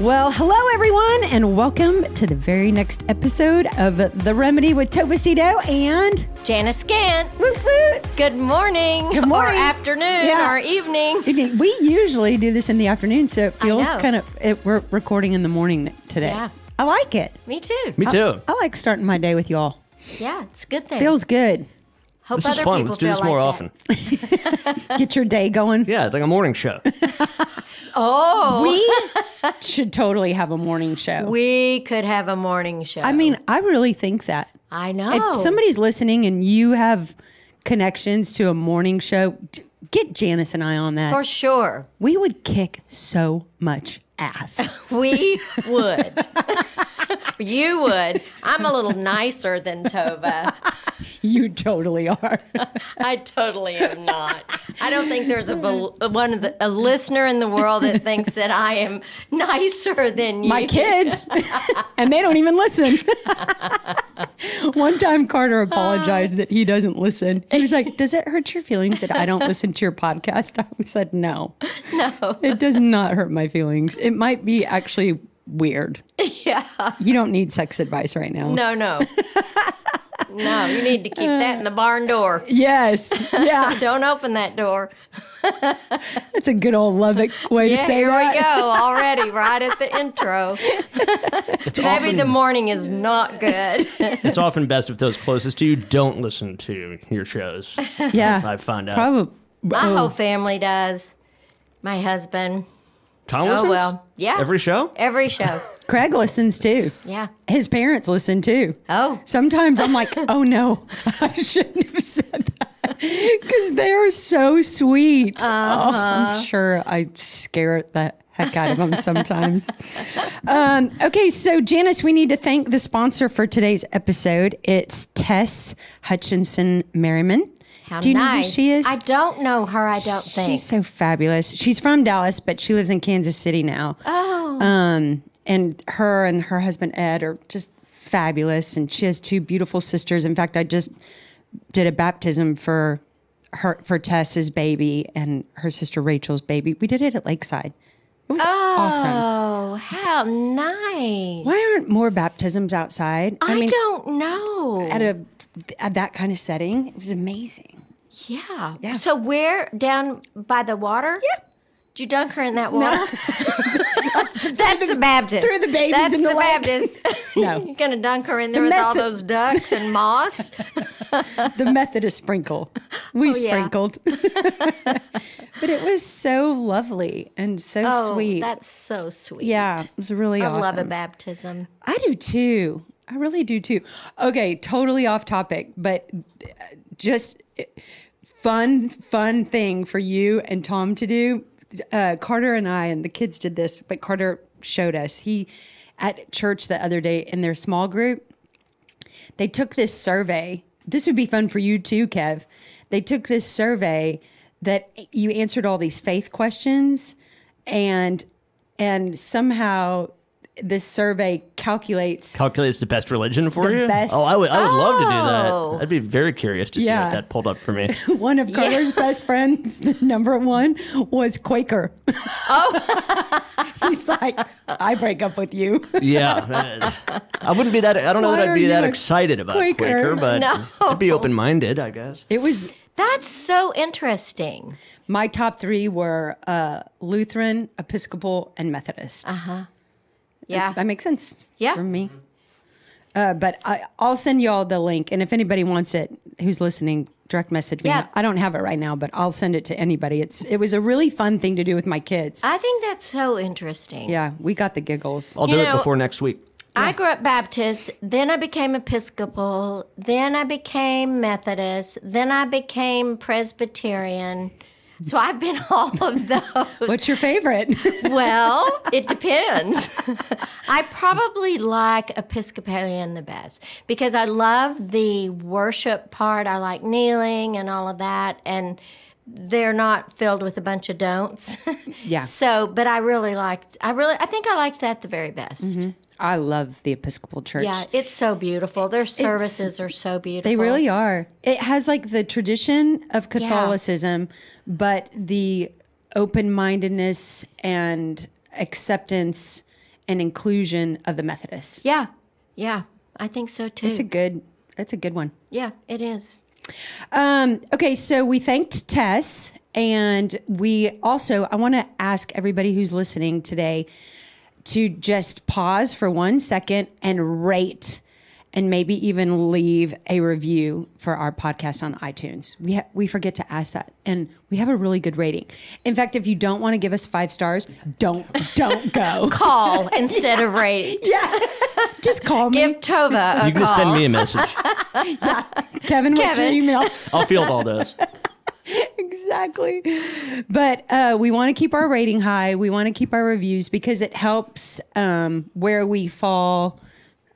Well, hello everyone, and welcome to the very next episode of The Remedy with Tova Cito and Janice Scant. Woot Woot. Good morning, Good morning. or afternoon, Yeah. or evening. Evening. We usually do this in the afternoon, so it feels kind of it, we're recording in the morning today. Yeah. I like it. Me too. Me too. I like starting my day with y'all. Yeah, it's a good thing. Feels good. Hope This is fun. Let's do this feel more like often. Get your day going. Yeah, it's like a morning show. Oh, We should totally have a morning show. we could have a morning show. I mean, I really think that. I know. If somebody's listening and you have connections to a morning show, get Janice and I on that. for sure, we would kick so much ass. we would. you would. I'm a little nicer than Tova. You totally are. I totally am not. I don't think there's a bel- one of the, a listener in the world that thinks that I am nicer than you. My kids, and they don't even listen. One time Carter apologized that he doesn't listen. He was like, Does it hurt your feelings that I don't listen to your podcast? I said, No. No. It does not hurt my feelings. It might be actually weird. Yeah. You don't need sex advice right now. No, no. No, you need to keep that in the barn door. Yes. Yeah. Don't open that door. That's a good old Lubbock way to say here that. we go already, right at the intro. It's Maybe often, the morning is not good. it's often best if those closest to you don't listen to your shows. Yeah. I find out. Probably. My oh. whole family does. My husband. Tom listens? Oh well, yeah. Every show? every show. Craig listens too. Yeah. His parents listen too. Oh, Sometimes I'm like, oh no, I shouldn't have said that because they are so sweet. Oh, I'm sure I scare the heck out of them sometimes. um, okay, so Janice, we need to thank the sponsor for today's episode. It's Tess Hutchinson Merriman. How Do you nice. know who she is? I don't know her. I don't think. She's so fabulous. She's from Dallas, but she lives in Kansas City now. oh, Um, and her and her husband Ed are just fabulous, and she has two beautiful sisters. In fact, I just did a baptism for her for Tess's baby and her sister Rachel's baby. We did it at Lakeside. It was awesome. oh, how nice. Why aren't more baptisms outside? I, don't know. at a at that kind of setting, it was amazing. Yeah. Yeah. So where down by the water? Yeah. Did you dunk her in that water? That's the Baptist. threw the babies That's in the the lake. Baptist. No. You're gonna dunk her in there with mess all those ducks and moss. the Methodist sprinkle. We Oh, yeah. sprinkled. but it was so lovely and so Oh, sweet. that's so sweet. yeah, it was really I awesome. love a baptism. I do too. I really do too. Okay, totally off topic, but just fun, fun thing for you and Tom to do. Uh, Carter and I and the kids did this, but Carter showed us. He at church the other day in their small group, they took this survey. This would be fun for you too, Kev. They took this survey that you answered all these faith questions and and somehow this survey calculates Calculates the best religion for The you? best- Oh, I would, I would love to Oh. do that. I'd be very curious to see Yeah. what that pulled up for me. one of Carter's best friends, the number one, was Quaker. Oh. He's like, I break up with you. yeah. uh, I wouldn't be that, I don't know Why that I'd be that excited about Quaker? Quaker, but No. I'd be open minded, I guess. It was That's so interesting. my top three were uh, Lutheran, Episcopal, and Methodist. Yeah. That makes sense. Yeah. For me. Uh, but I, I'll send you all the link. And if anybody wants it who's listening, direct message me. Yeah. I don't have it right now, but I'll send it to anybody. It's It was a really fun thing to do with my kids. I think that's so interesting. yeah, we got the giggles. I'll You do know- it before next week. I grew up Baptist, then I became Episcopal, then I became Methodist, then I became Presbyterian. So I've been all of those. What's your favorite? well, it depends. I probably like Episcopalian the best because I love the worship part. I like kneeling and all of that. And they're not filled with a bunch of don'ts. Yeah. So, but I really liked, I really, I think I liked that the very best. Mm-hmm. I love the Episcopal Church. Yeah, it's so beautiful. Their services are so beautiful. They really are. It has like the tradition of Catholicism, but the open mindedness and acceptance and inclusion of the Methodists. Yeah, yeah, I think so too. It's a good. It's a good one. yeah, it is. Um, okay, so we thanked Tess, and we also I want to ask everybody who's listening today to just pause for one second and rate, and maybe even leave a review for our podcast on iTunes. We ha- we forget to ask that, and we have a really good rating. In fact, if you don't want to give us five stars, don't don't go. Call instead of rate. yeah, just call me, Give Tova a You can call. send me a message. Yeah. Kevin. What's your Kevin. email? I'll field all those. exactly. But uh, we want to keep our rating high. We want to keep our reviews because it helps um, where we fall.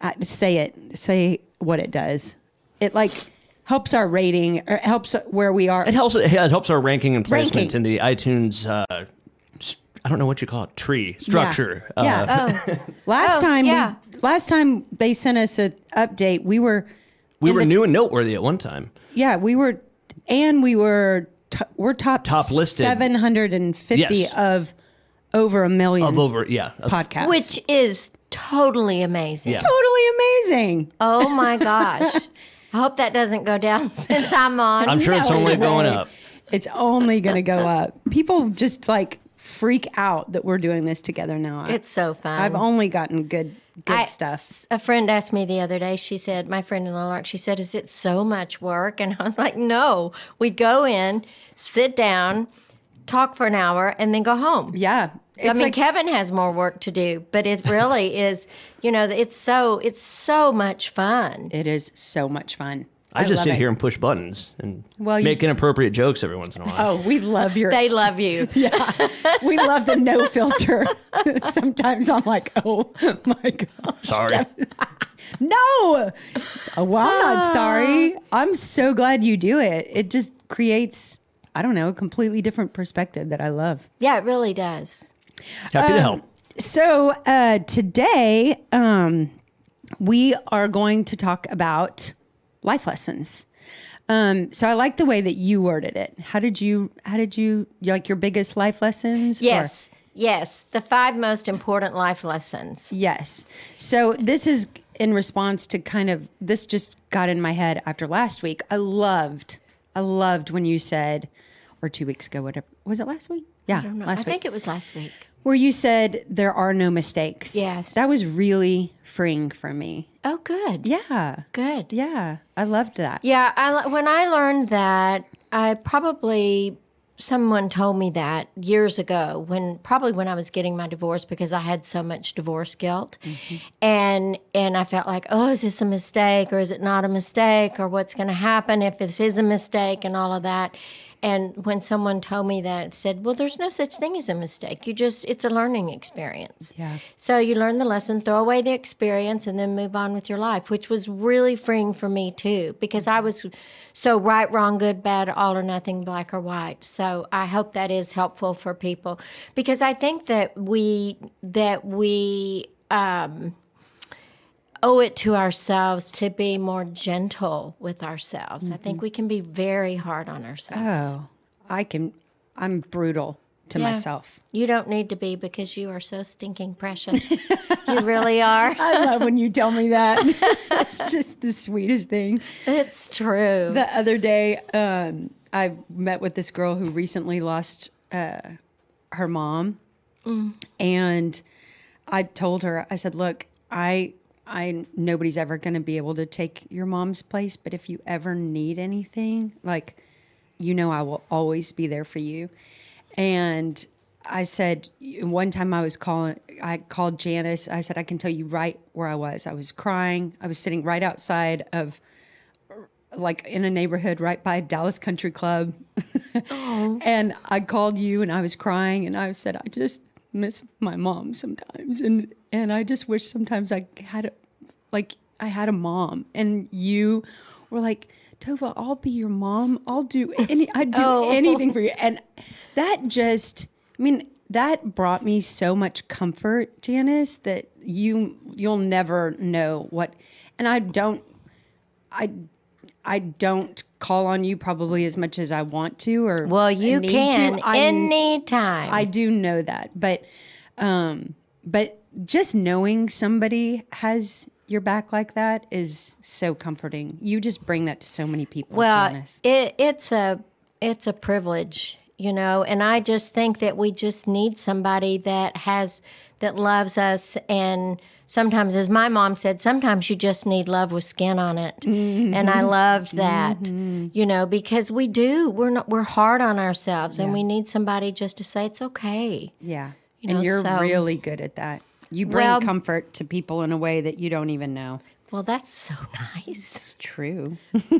Uh, say it. Say what it does. It like helps our rating or helps where we are. It helps. It helps our ranking and placement Ranking. in the iTunes. Uh, s- I don't know what you call it. Tree structure. Uh, Yeah. Oh, last Oh, time, yeah. we, last time they sent us an update, we were we were the- new and noteworthy at one time. yeah we were and we were t- we're top Top listed. seven hundred and fifty Yes. of over a million Of over, yeah. of- podcasts, which is totally amazing. Yeah. totally amazing. Oh my gosh. I hope that doesn't go down since I'm on. I'm sure it's No only going up. It's only going to go up. People just like freak out that we're doing this together now. It's so fun. I've only gotten good good I- stuff. A friend asked me the other day, she said, my friend in Lark, she said, Is it so much work? And I was like, No. We go in, sit down, talk for an hour, and then go home. Yeah. I mean, like, Kevin has more work to do, but it really is, you know, it's so it's so much fun. it is so much fun. I, just sit it. here and push buttons and Well, you- make inappropriate jokes every once in a while. Oh, we love your. They love you. Yeah, we love the no filter. Sometimes I'm like, oh my gosh. Sorry. No. Oh, well, I'm Ah. not sorry. I'm so glad you do it. It just creates, I don't know, a completely different perspective that I love. Yeah, it really does. Happy to help. So uh, today, um, we are going to talk about life lessons. Um, so I like the way that you worded it. How did you? How did you like your biggest life lessons? or- Yes. Yes. The five most important life lessons. Yes. So this is in response to kind of this just got in my head after last week. I loved, I loved when you said, or two weeks ago, whatever was it last week? Yeah, I don't know. last I think it was last week. Where you said there are no mistakes. Yes. That was really freeing for me. Oh, good. Yeah. Good. Yeah. I loved that. Yeah, I, when I learned that, I probably someone told me that years ago when probably when I was getting my divorce because I had so much divorce guilt, mm-hmm. and and I felt like, oh, is this a mistake or is it not a mistake or what's going to happen if this is a mistake and all of that. And when someone told me that, it said, well, there's no such thing as a mistake. You just, it's a learning experience. Yeah. So you learn the lesson, throw away the experience, and then move on with your life, which was really freeing for me too, because I was so right, wrong, good, bad, all or nothing, black or white. So I hope that is helpful for people, because I think that we that we um, owe it to ourselves to be more gentle with ourselves. I think we can be very hard on ourselves. Oh, I can, I'm brutal to Yeah. myself. You don't need to be because you are so stinking precious. you really are. I love when you tell me that. just the sweetest thing. It's true. The other day, um, I met with this girl who recently lost uh, her mom, and I told her, I said, "Look, I, I nobody's ever going to be able to take your mom's place, but if you ever need anything, like, you know, I will always be there for you." And I said, one time I was calling, I called Janice. I said, I can tell you right where I was. I was crying. I was sitting right outside of like in a neighborhood right by Dallas Country Club. and I called you and I was crying and I said, I just miss my mom sometimes. And, and I just wish sometimes I had a, like, I had a mom and you were like, Tova, I'll be your mom. I'll do any, I'd do Oh. anything for you. And that just, I mean, that brought me so much comfort, Janice, that you, you'll never know what, and I don't, I I don't call on you probably as much as I want to or Well, you can. I, anytime. I do know that, but um, but just knowing somebody has your back like that is so comforting. You just bring that to so many people. well, it, it's a it's a privilege, you know, and I just think that we just need somebody that has that loves us. And sometimes as my mom said sometimes you just need love with skin on it. Mm-hmm. And i loved that mm-hmm. you know because we do we're not we're hard on ourselves and we need somebody just to say it's okay. Yeah, know, and you're so- really good at that. You bring Well- comfort to people in a way that you don't even know. Well that's so nice It's true.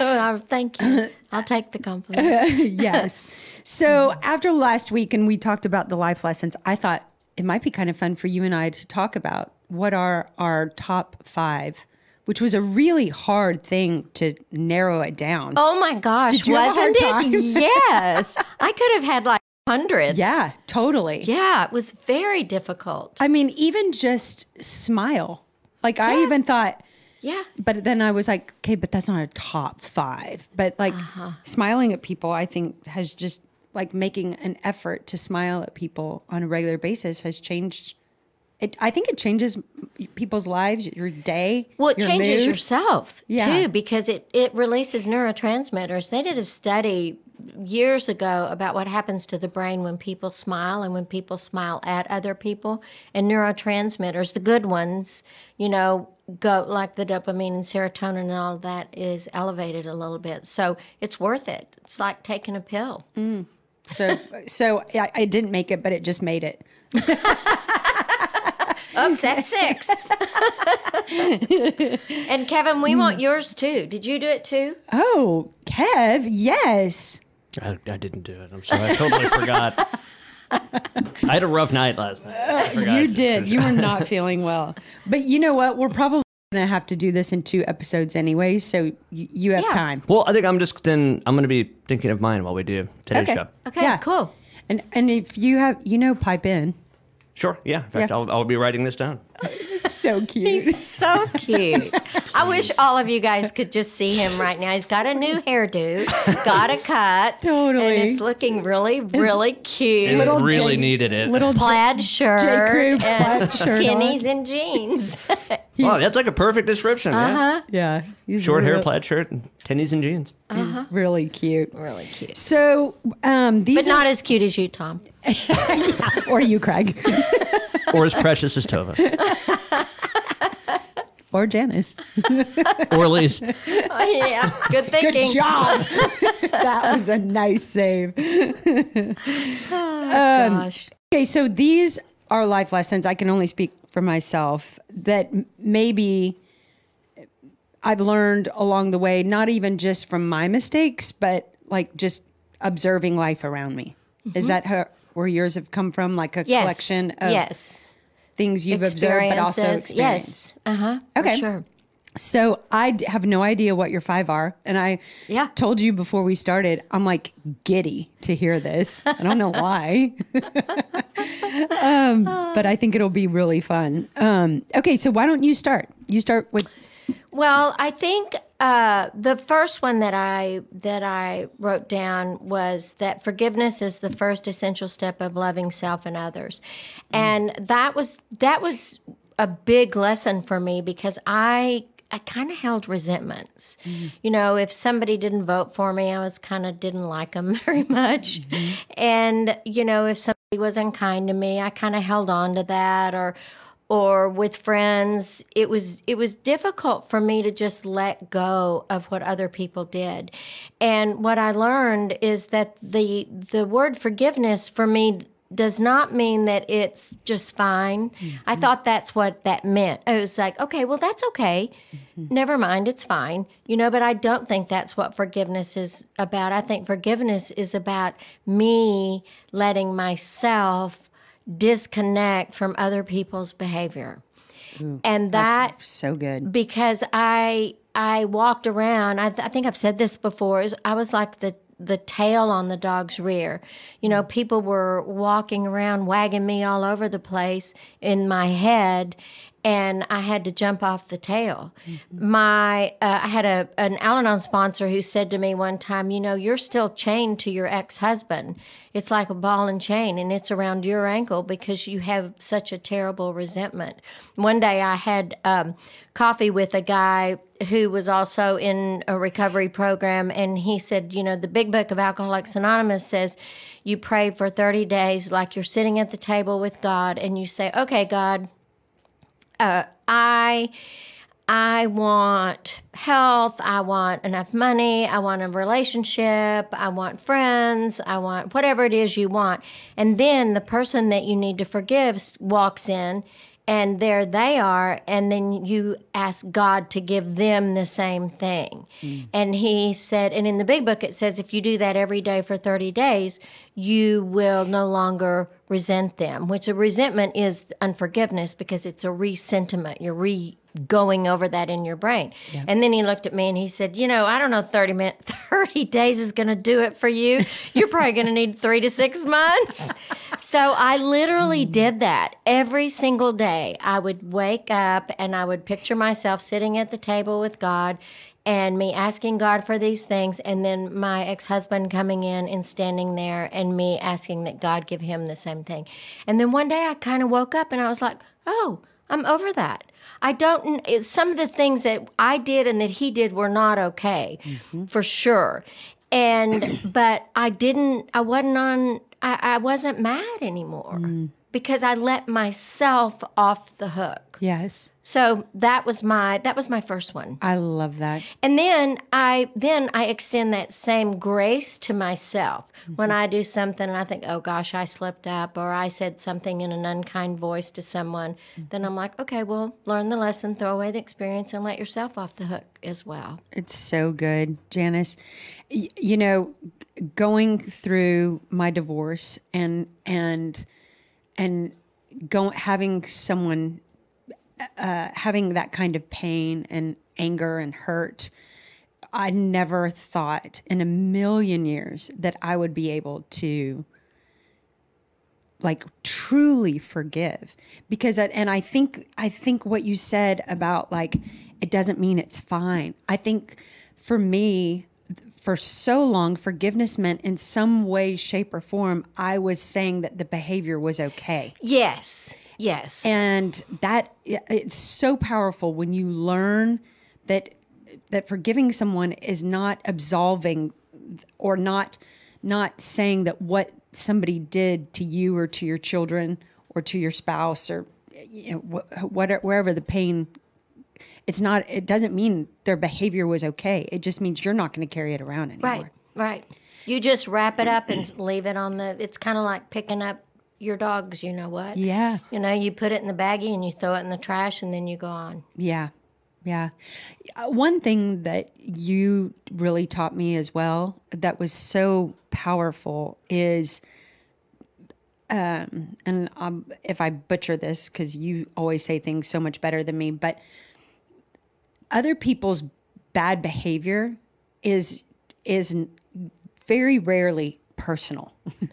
oh, thank you i'll take the compliment yes. So after last week, and we talked about the life lessons, I thought it might be kind of fun for you and I to talk about what are our top five, which was a really hard thing to narrow it down. Oh my gosh, Did you have a hard wasn't it? Yes. I could have had like hundreds. Yeah, totally. Yeah, it was very difficult. I mean, even just smile. Like I even thought, yeah. but then I was like, okay, but that's not a top five. But like Uh-huh. smiling at people, I think has just like making an effort to smile at people on a regular basis has changed. It, I think it changes people's lives, your day. Well, it your changes mood. yourself Yeah. too because it, it releases neurotransmitters. They did a study years ago about what happens to the brain when people smile and when people smile at other people. And neurotransmitters, the good ones, you know, go like the dopamine and serotonin and all that is elevated a little bit. So it's worth it. It's like taking a pill. Mm. So, so I, I didn't make it, but it just made it. Oops, that's six. and Kevin, we want mm. yours too. Did you do it too? Oh, Kev, yes. I, I didn't do it. I'm sorry. I totally forgot. I had a rough night last night. You did. You were not feeling well. But you know what? We're probably going to have to do this in two episodes anyway, so y- you have Yeah. time. Well, I think I'm just then. I'm going to be thinking of mine while we do today's Okay. show. Okay, Yeah. cool. And and if you have, you know, pipe in. Sure. Yeah. In fact, Yeah. I'll, I'll be writing this down. So cute. He's so cute. I wish all of you guys could just see him right now. He's got a new hairdo, got a cut. Totally. And it's looking really, really cute. It Little really J- needed it. Little plaid shirt Crew and plaid shirt tinnies and jeans. wow, that's like a perfect description. Uh-huh. yeah, Yeah. Short hair, plaid shirt, and tennies and jeans. He's really cute. really cute. So um, these But not as cute as you, Tom. are, or you, Craig, or as precious as Tova. or Janice. or Elise. Oh, yeah. Good thinking. Good job. that was a nice save. Oh, um, gosh. Okay, so these are life lessons. I can only speak for myself that m- maybe I've learned along the way, not even just from my mistakes, but like just observing life around me. Is mm-hmm. that how, where yours have come from? Like a. Yes. collection of yes. things you've observed, but also experienced. Yes. Uh huh. Okay. Sure. So I have no idea what your five are, and I Yeah. told you before we started. I'm like giddy to hear this. I don't know why, um, but I think it'll be really fun. Um, okay, so why don't you start? You start with Well, I think uh, the first one that I that I wrote down was that forgiveness is the first essential step of loving self and others, mm. and that was that was a big lesson for me because I. I kind of held resentments. Mm-hmm. You know, if somebody didn't vote for me, I was kind of didn't like them very much. Mm-hmm. And, you know, if somebody was unkind to me, I kind of held on to that or or with friends it was it was difficult for me to just let go of what other people did and what i learned is that the the word forgiveness for me does not mean that it's just fine. I mm-hmm. thought that's what that meant. I was like, okay, well, that's okay. Mm-hmm. Never mind, it's fine. You know, but I don't think that's what forgiveness is about. I think forgiveness is about me letting myself disconnect from other people's behavior. and that So good. because I I walked around. I, th- I think I've said this before. is I was like the the tail on the dog's rear. You know, people were walking around, wagging me all over the place in my head, and I had to jump off the tail. My uh, I had a an Al-Anon sponsor who said to me one time, you know, you're still chained to your ex-husband. It's like a ball and chain, and it's around your ankle because you have such a terrible resentment. One day I had um, coffee with a guy who was also in a recovery program, and he said, you know, the big book of Alcoholics Anonymous says you pray for 30 days like you're sitting at the table with God, and you say, okay, God, uh, I I want health, I want enough money, I want a relationship, I want friends, I want whatever it is you want. And then the person that you need to forgive walks in and there they are and then you ask God to give them the same thing. Mm. And he said and in the big book it says if you do that every day for 30 days, you will no longer resent them, which a resentment is unforgiveness because it's a resentiment. You're re going over that in your brain. And then he looked at me and he said, "You know, I don't know 30 minutes 30 days is going to do it for you. You're probably going to need 3 to 6 months." so I literally mm. did that every single day. I would wake up and I would picture myself sitting at the table with God and me asking God for these things, and then my ex husband coming in and standing there, and me asking that God give him the same thing. And then one day I kind of woke up and I was like, oh, I'm over that. I don't, some of the things that I did and that he did were not okay, mm-hmm. for sure. And, but I didn't, I wasn't on, I, I wasn't mad anymore mm. Because I let myself off the hook. Yes. So that was my that was my first one. I love that. And then I then I extend that same grace to myself when I do something and I think, oh gosh, I slipped up or I said something in an unkind voice to someone. Then I'm like, okay, well, learn the lesson, throw away the experience, and let yourself off the hook as well. It's so good, Janice. Y- you know, going through my divorce and and and go having someone uh, having that kind of pain and anger and hurt. I never thought in a million years that I would be able to like truly forgive because I, and I think I think what you said about like it doesn't mean it's fine. I think for me for so long forgiveness meant in some way shape or form I was saying that the behavior was okay. Yes. Yes. And that it's so powerful when you learn that that forgiving someone is not absolving or not not saying that what somebody did to you or to your children or to your spouse or you know wh- whatever wherever the pain it's not it doesn't mean their behavior was okay it just means you're not going to carry it around anymore Right, right. You just wrap it up and leave it on the. It's kind of like picking up your dog's. You know what? yeah You know, you put it in the baggie and you throw it in the trash, and then you go on. Yeah. Yeah. Uh, One thing that you really taught me as well that was so powerful is, um, and um, if I butcher this, because you always say things so much better than me, but other people's bad behavior is is very rarely personal.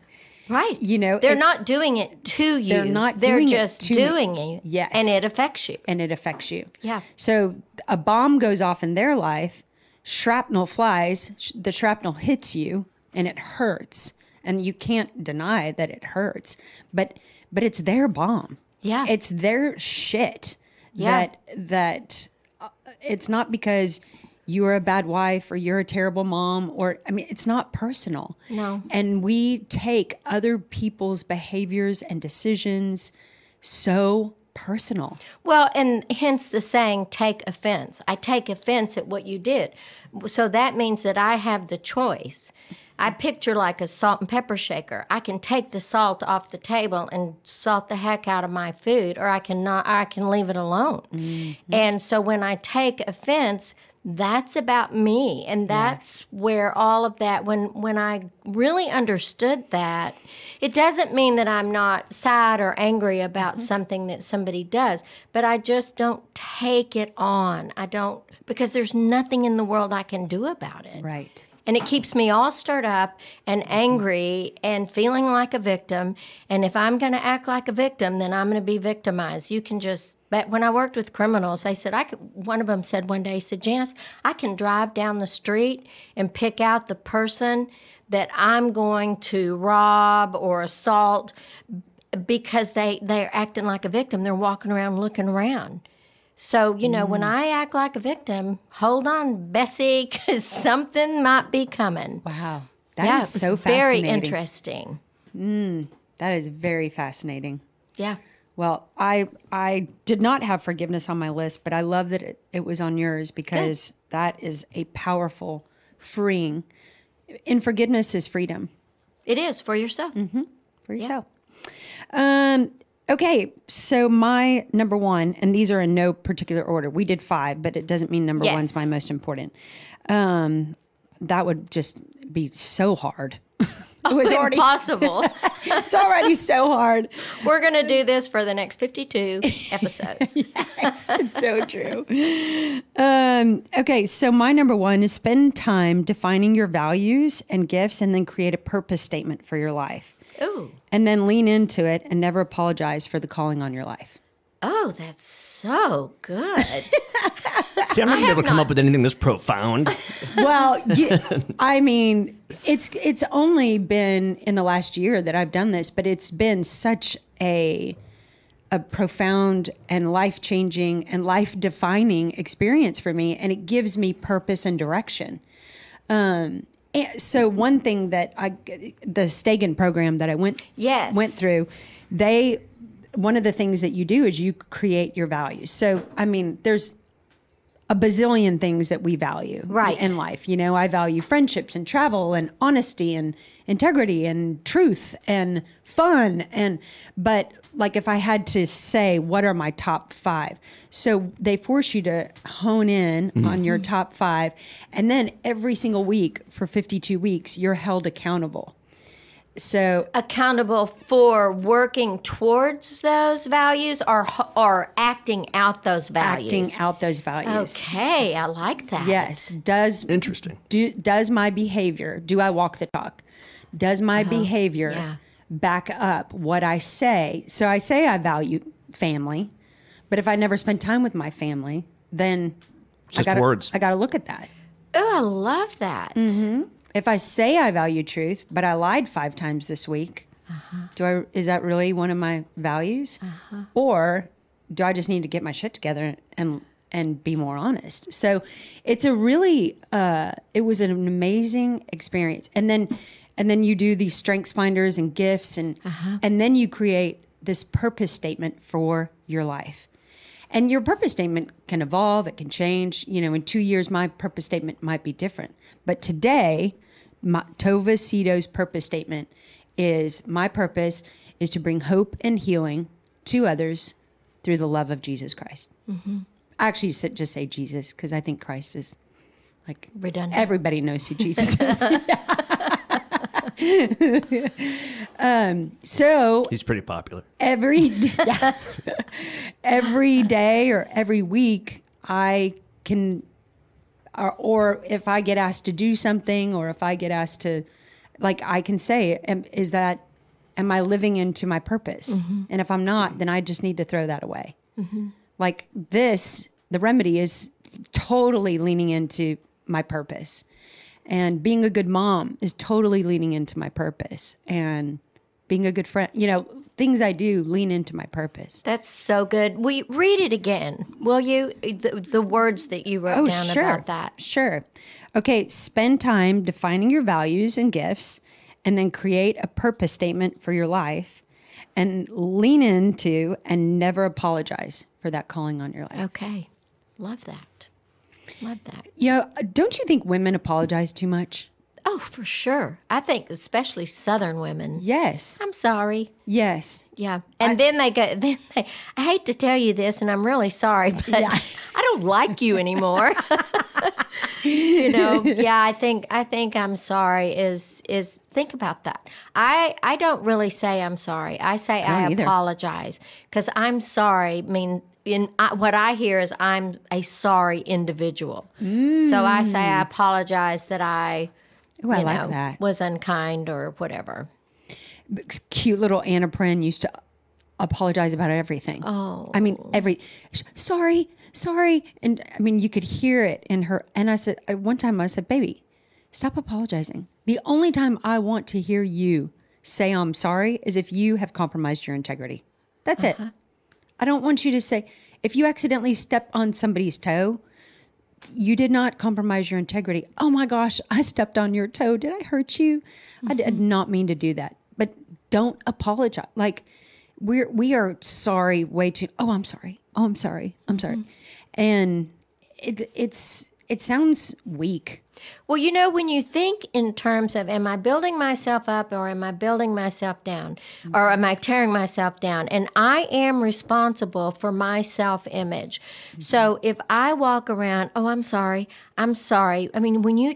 Right. You know, they're not doing it to you. They're not They're doing it just doing it. Yes. And it affects you. and it affects you. Yeah. So a bomb goes off in their life, shrapnel flies, sh- the shrapnel hits you, and it hurts, and you can't deny that it hurts. But but it's their bomb. Yeah. It's their shit. Yeah. That that Uh, it's not because you're a bad wife or you're a terrible mom or I mean it's not personal. No. And we take other people's behaviors and decisions so personal. Well, and hence the saying, take offense. I take offense at what you did. So that means that I have the choice. I picture like a salt and pepper shaker. I can take the salt off the table and salt the heck out of my food, or I can not. I can leave it alone. Mm-hmm. And so when I take offense, that's about me, and that's where all of that. When when I really understood that, it doesn't mean that I'm not sad or angry about Mm-hmm. something that somebody does, but I just don't take it on. I don't because there's nothing in the world I can do about it. Right. And it keeps me all stirred up and angry and feeling like a victim. And if I'm going to act like a victim, then I'm going to be victimized. You can just. But when I worked with criminals, they said I could. One of them said one day, said, Janice, I can drive down the street and pick out the person that I'm going to rob or assault because they they're acting like a victim. They're walking around looking around. So, you know, when mm. I act like a victim, hold on, Bessie, because something might be coming. Wow. that is yeah, was so very interesting. Mm, that is very fascinating. Yeah. Well, I I did not have forgiveness on my list, but I love that it, it was on yours because that is a powerful, freeing. And forgiveness is freedom It is for yourself. Mm-hmm. for yourself. Um. Okay, so my number one, and these are in no particular order. We did five, but it doesn't mean number Yes. one's my most important. Um, that would just be so hard. it was already Impossible. it's already so hard. We're going to do this for the next 52 episodes. Yes, it's so true. Um, okay, so my number one is spend time defining your values and gifts and then create a purpose statement for your life. Ooh. And then lean into it and never apologize for the calling on your life. Oh, that's so good. See, I'm not gonna able to come not- up with anything this profound. Well, you, I mean, it's it's only been in the last year that I've done this, but it's been such a a profound and life changing and life defining experience for me, and it gives me purpose and direction. Um, and so one thing that I, the Stagen program that I went Yes. went through, they one of the things that you do is you create your values. So I mean, there's a bazillion things that we value Right. in life. You know, I value friendships and travel and honesty and integrity and truth and fun and but like if I had to say what are my top 5. So they force you to hone in mm-hmm. on your top 5 and then every single week for 52 weeks you're held accountable. So Accountable for working towards those values or, or acting out those values. acting out those values. Okay, I like that. Yes, does Interesting. do does my behavior do i walk the talk does my behavior yeah. back up what i say so i say i value family but if i never spend time with my family then I Just gotta, words. i gotta look at that Oh, I love that. Mm-hmm. If i say i value truth but i lied five times this week uh-huh. do i is that really one of my values? Uh-huh. Or do i just need to get my shit together and and be more honest? So it's a really uh it was an amazing experience. And then and then you do these strengths finders and gifts and uh-huh. and then you create this purpose statement for your life. And your purpose statement can evolve it can change. You know in two years my purpose statement might be different. But today my, tova Cito's purpose statement is my purpose is to bring hope and healing to others through the love of jesus christ I actually just say jesus because i think christ is like Redundant. everybody knows who jesus is um, so He's pretty popular. every yeah. every day or every week I can or, or if I get asked to do something or if I get asked to like I can say is that am I living into my purpose? Mm-hmm. And if I'm not then I just need to throw that away. Mm-hmm. Like this the remedy is totally leaning into my purpose. And being a good mom is totally leaning into my purpose. And being a good friend you know things i do lean into my purpose That's so good. We read it again, will you? The, the words that you wrote oh, down about that. sure okay spend time defining your values and gifts and then create a purpose statement for your life and lean into and never apologize for that calling on your life Okay, love that. Love that. you know don't you think women apologize too much Oh for sure. I think especially Southern women. Yes. I'm sorry. Yes. Yeah. And then they go, then they, I hate to tell you this, and I'm really sorry, but I don't like you anymore. you know, yeah, I think, I think I'm sorry is, is, think about that. I, I don't really say I'm sorry. I say I either. apologize because I'm sorry. I mean, in I, what I hear is I'm a sorry individual. So I say I mm. apologize that I, Oh, I like know, that. was unkind or whatever. Cute little Anna Prin used to apologize about everything. Oh. I mean, every sorry, sorry, and I mean, you could hear it in her. And I said, one time, I said, "Baby, stop apologizing. The only time I want to hear you say I'm sorry is if you have compromised your integrity. That's it. Uh-huh. I don't want you to say if you accidentally step on somebody's toe." You did not compromise your integrity. Oh my gosh, I stepped on your toe. Did I hurt you? I did mm-hmm. not mean to do that. But don't apologize. Like we're we are sorry way too oh i'm sorry oh i'm sorry i'm sorry mm-hmm. and it it's it sounds weak Well, you know, when you think in terms of am I building myself up or am I building myself down or am I tearing myself down? And I am responsible for my self image. So if I walk around, oh, I'm sorry, I'm sorry. I mean, when you,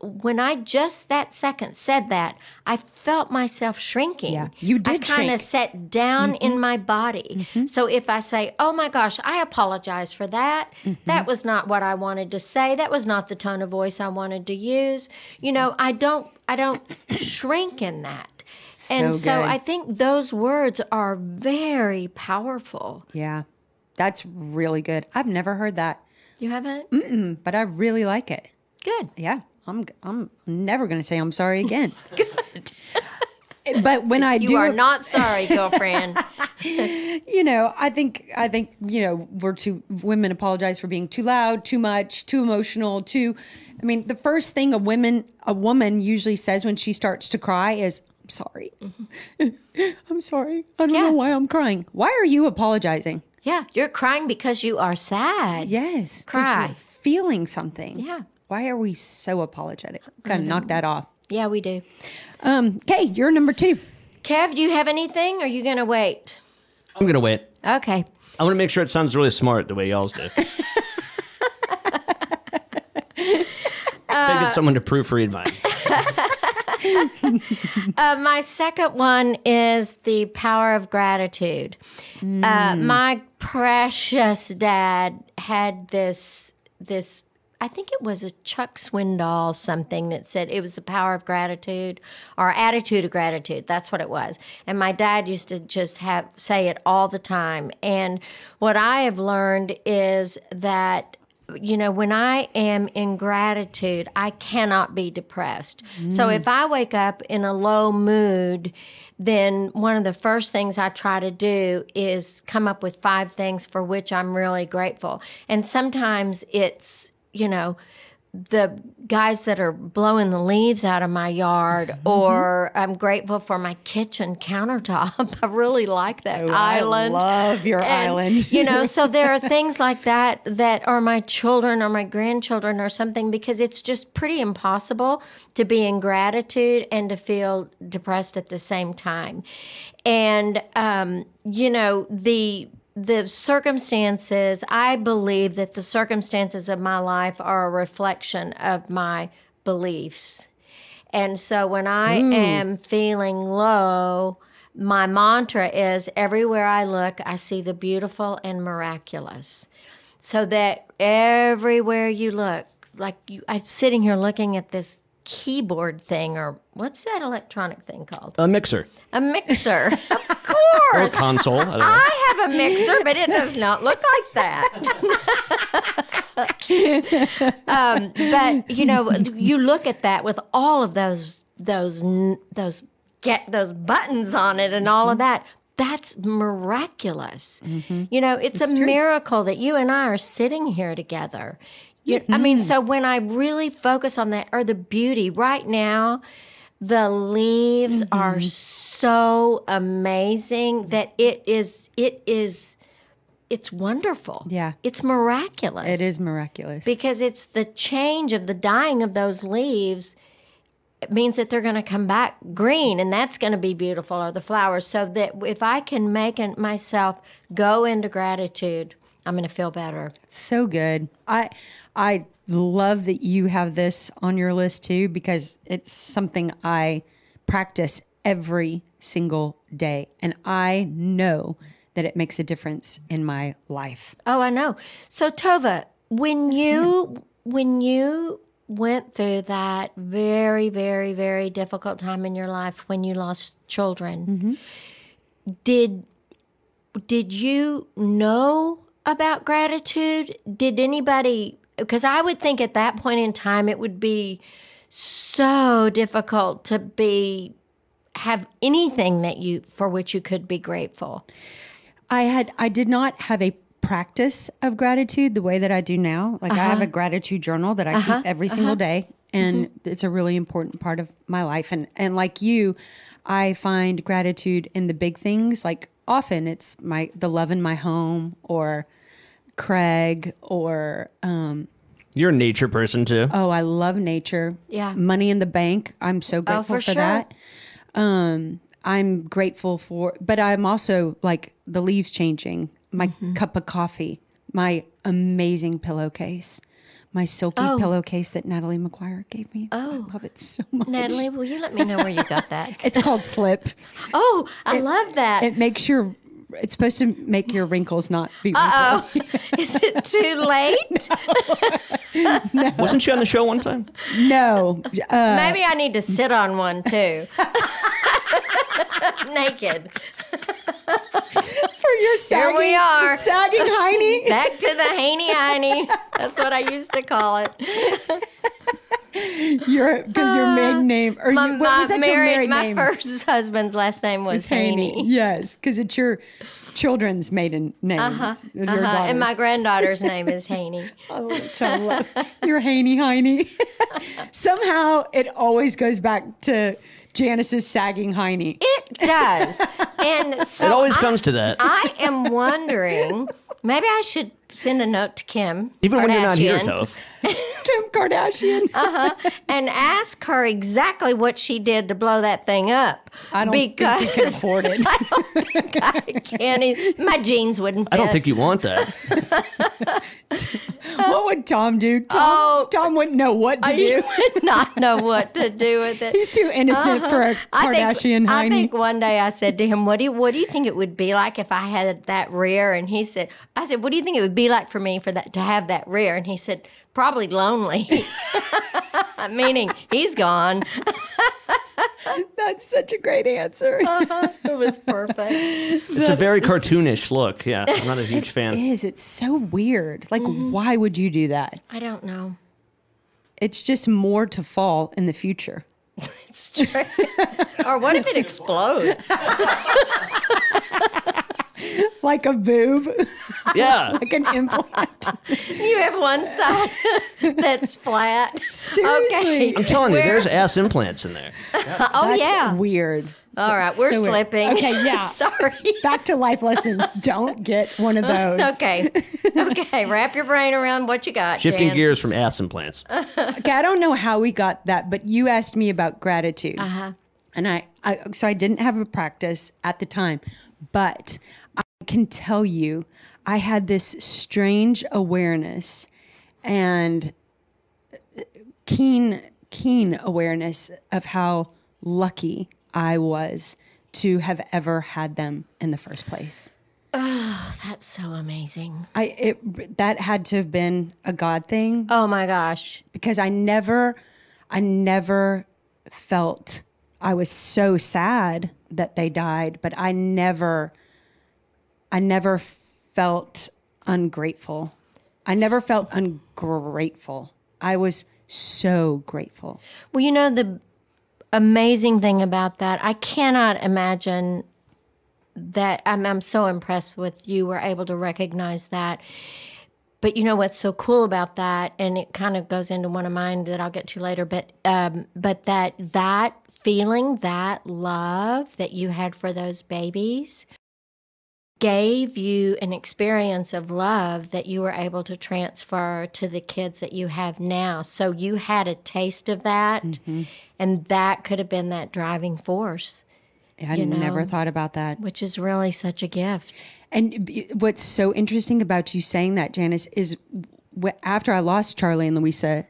when I just that second said that, I felt myself shrinking. Yeah, you did I kind of sat down in mm-hmm. my body. Mm-hmm. So if I say, oh my gosh, I apologize for that, mm-hmm. that was not what I wanted to say. That was not the tone of voice I wanted to use. You know, I don't, I don't shrink in that. So and So so good. I think those words are very powerful. yeah that's really good i've never heard that You haven't? but i really like it Good. yeah i'm i'm never going to say i'm sorry again good but when i You do You are not sorry, girlfriend. you know i think i think you know we're too women apologize for being too loud too much too emotional too i mean the first thing a woman a woman usually says when she starts to cry is i'm sorry mm-hmm. i'm sorry i don't Yeah. know why i'm crying why are you apologizing yeah, you're crying because you are sad. Yes, Cry. you're feeling something Yeah. why are we so apologetic gotta knock that off Yeah, we do. um okay you're number two Kev, do you have anything? Or are you going to wait? I'm gonna wait. Okay. I want to make sure it sounds really smart the way y'all's do. They get someone to proofread mine. Uh, my second one is the power of gratitude. Uh, my precious dad had this this. I think it was a Chuck Swindoll something that said it was the power of gratitude or attitude of gratitude. That's what it was. And my dad used to just have say it all the time. And what I have learned is that you know, when I am in gratitude, I cannot be depressed. So mm. if I wake up in a low mood, then one of the first things I try to do is come up with five things for which I'm really grateful. And sometimes it's, you know, the guys that are blowing the leaves out of my yard, or I'm grateful for my kitchen countertop. I really like that island. Oh, I love your And, island. you know, so there are things like that that are my children or my grandchildren or something because it's just pretty impossible to be in gratitude and to feel depressed at the same time. And um, you know, the the circumstances, I believe that the circumstances of my life are a reflection of my beliefs. And so when I am feeling low, my mantra is everywhere I look, I see the beautiful and miraculous. So that everywhere you look, like you, I'm sitting here looking at this keyboard thing, or what's that electronic thing called? A mixer. A mixer. of course. Or a console. I. I have a mixer, but it does not look like that. um, but you know, you look at that with all of those those those get those buttons on it and all of that. That's miraculous. You know, it's, a miracle that you and I are sitting here together. You, I mean, mm-hmm. so when I really focus on that, or the beauty right now, the leaves mm-hmm. are so amazing that it is it is it's wonderful. Yeah. It's miraculous. it is miraculous because it's the change of the dying of those leaves it means that they're going to come back green and that's going to be beautiful or the flowers so that if i can make it myself go into gratitude i'm going to feel better It's So good. I I love that you have this on your list too because it's something I practice every single day. And I know that it makes a difference in my life. oh i know. So tova when you when you went through that very very very difficult time in your life when you lost children mm-hmm. did did you know about gratitude? Did anybody because i would think at that point in time it would be so difficult to be have anything that you for which you could be grateful. I had I did not have a practice of gratitude the way that I do now. Like I have a uh-huh. gratitude journal that I keep uh-huh. every single uh-huh. day and mm-hmm. it's a really important part of my life. And and like you I find gratitude in the big things. Like often it's my the love in my home or Craig or um You're a nature person too. oh I love nature. Yeah. Money in the bank. I'm so grateful for for, sure. that. Um I'm grateful for but I'm also like the leaves changing, my Mm-hmm. cup of coffee, my amazing pillowcase. My silky Oh. pillowcase that Natalie McGuire gave me. Oh, I love it so much. natalie will you let me know where you got that It's called Slip. oh i love that It makes your it's supposed to make your wrinkles not be wrinkled. oh is it too late Wasn't she on the show one time? No. Uh, Maybe I need to sit on one too. Naked. for your sagging, we are. sagging hiney. Back to the Haney Hiney. That's what I used to call it. Your because your maiden name or My, you, what my was that your married, married my name? first husband's last name was It's Haney. Haney. Yes, because it's your children's maiden name. Uh-huh, your Uh-huh, and my granddaughter's name is Haney. Oh, which I love. Your Haney Hiney. Somehow it always goes back to Janice's sagging Hiney. It does. And so It always I, comes to that. I am wondering, maybe I should send a note to Kim. Even when you're not here, Kardashian. Toph. Kim Kardashian. Uh huh. And ask her exactly what she did to blow that thing up. I don't because think you can afford it. I don't think I can. e- My jeans wouldn't fit. I don't think you want that. what would Tom do? Tom, Oh. Tom wouldn't know what to you do. would not know what to do with it. He's too innocent for a I Kardashian think, I think one day I said to him, "What do you What do you think it would be like if I had that rear?" And he said, "I said, what do you think it would be like for me for that to have that rear?" And he said, "Probably lonely." Meaning he's gone. That's such a great answer. It was perfect. It's a very cartoonish look. Yeah, I'm not a huge It fan. is. It's so weird. Like, Mm-hmm. why would you do that? I don't know. It's just more to fall in the future. It's true. or what if it explodes? Like a boob, Yeah. like an implant. You have one side that's flat. Seriously. Okay. I'm telling you, Where- there's ass implants in there. Oh That's yeah. weird. All right, we're so weird. slipping. Okay, yeah. Sorry. Back to life lessons. Don't get one of those. Okay. Okay. Wrap your brain around what you got. Shifting Jan. gears from ass implants. Okay, I don't know how we got that, but you asked me about gratitude. Uh-huh. And I, I so I didn't have a practice at the time, but I can tell you I had this strange awareness and uh, keen keen awareness of how lucky I was to have ever had them in the first place. Oh, that's so amazing. I it that had to have been a God thing Oh my gosh. because I never, I never felt I was so sad that they died, but I never, I never felt ungrateful. I never felt ungrateful. I was so grateful. Well, you know the amazing thing about that, I cannot imagine that. I'm, I'm so impressed with you were able to recognize that. But you know what's so cool about that, and it kind of goes into one of mine that I'll get to later. But um, but that that feeling, that love that you had for those babies, gave you an experience of love that you were able to transfer to the kids that you have now. So you had a taste of that, Mm-hmm. and that could have been that driving force, I you never thought about that. which is really such a gift. And what's so interesting about you saying that, Janice, is after I lost Charlie and Louisa,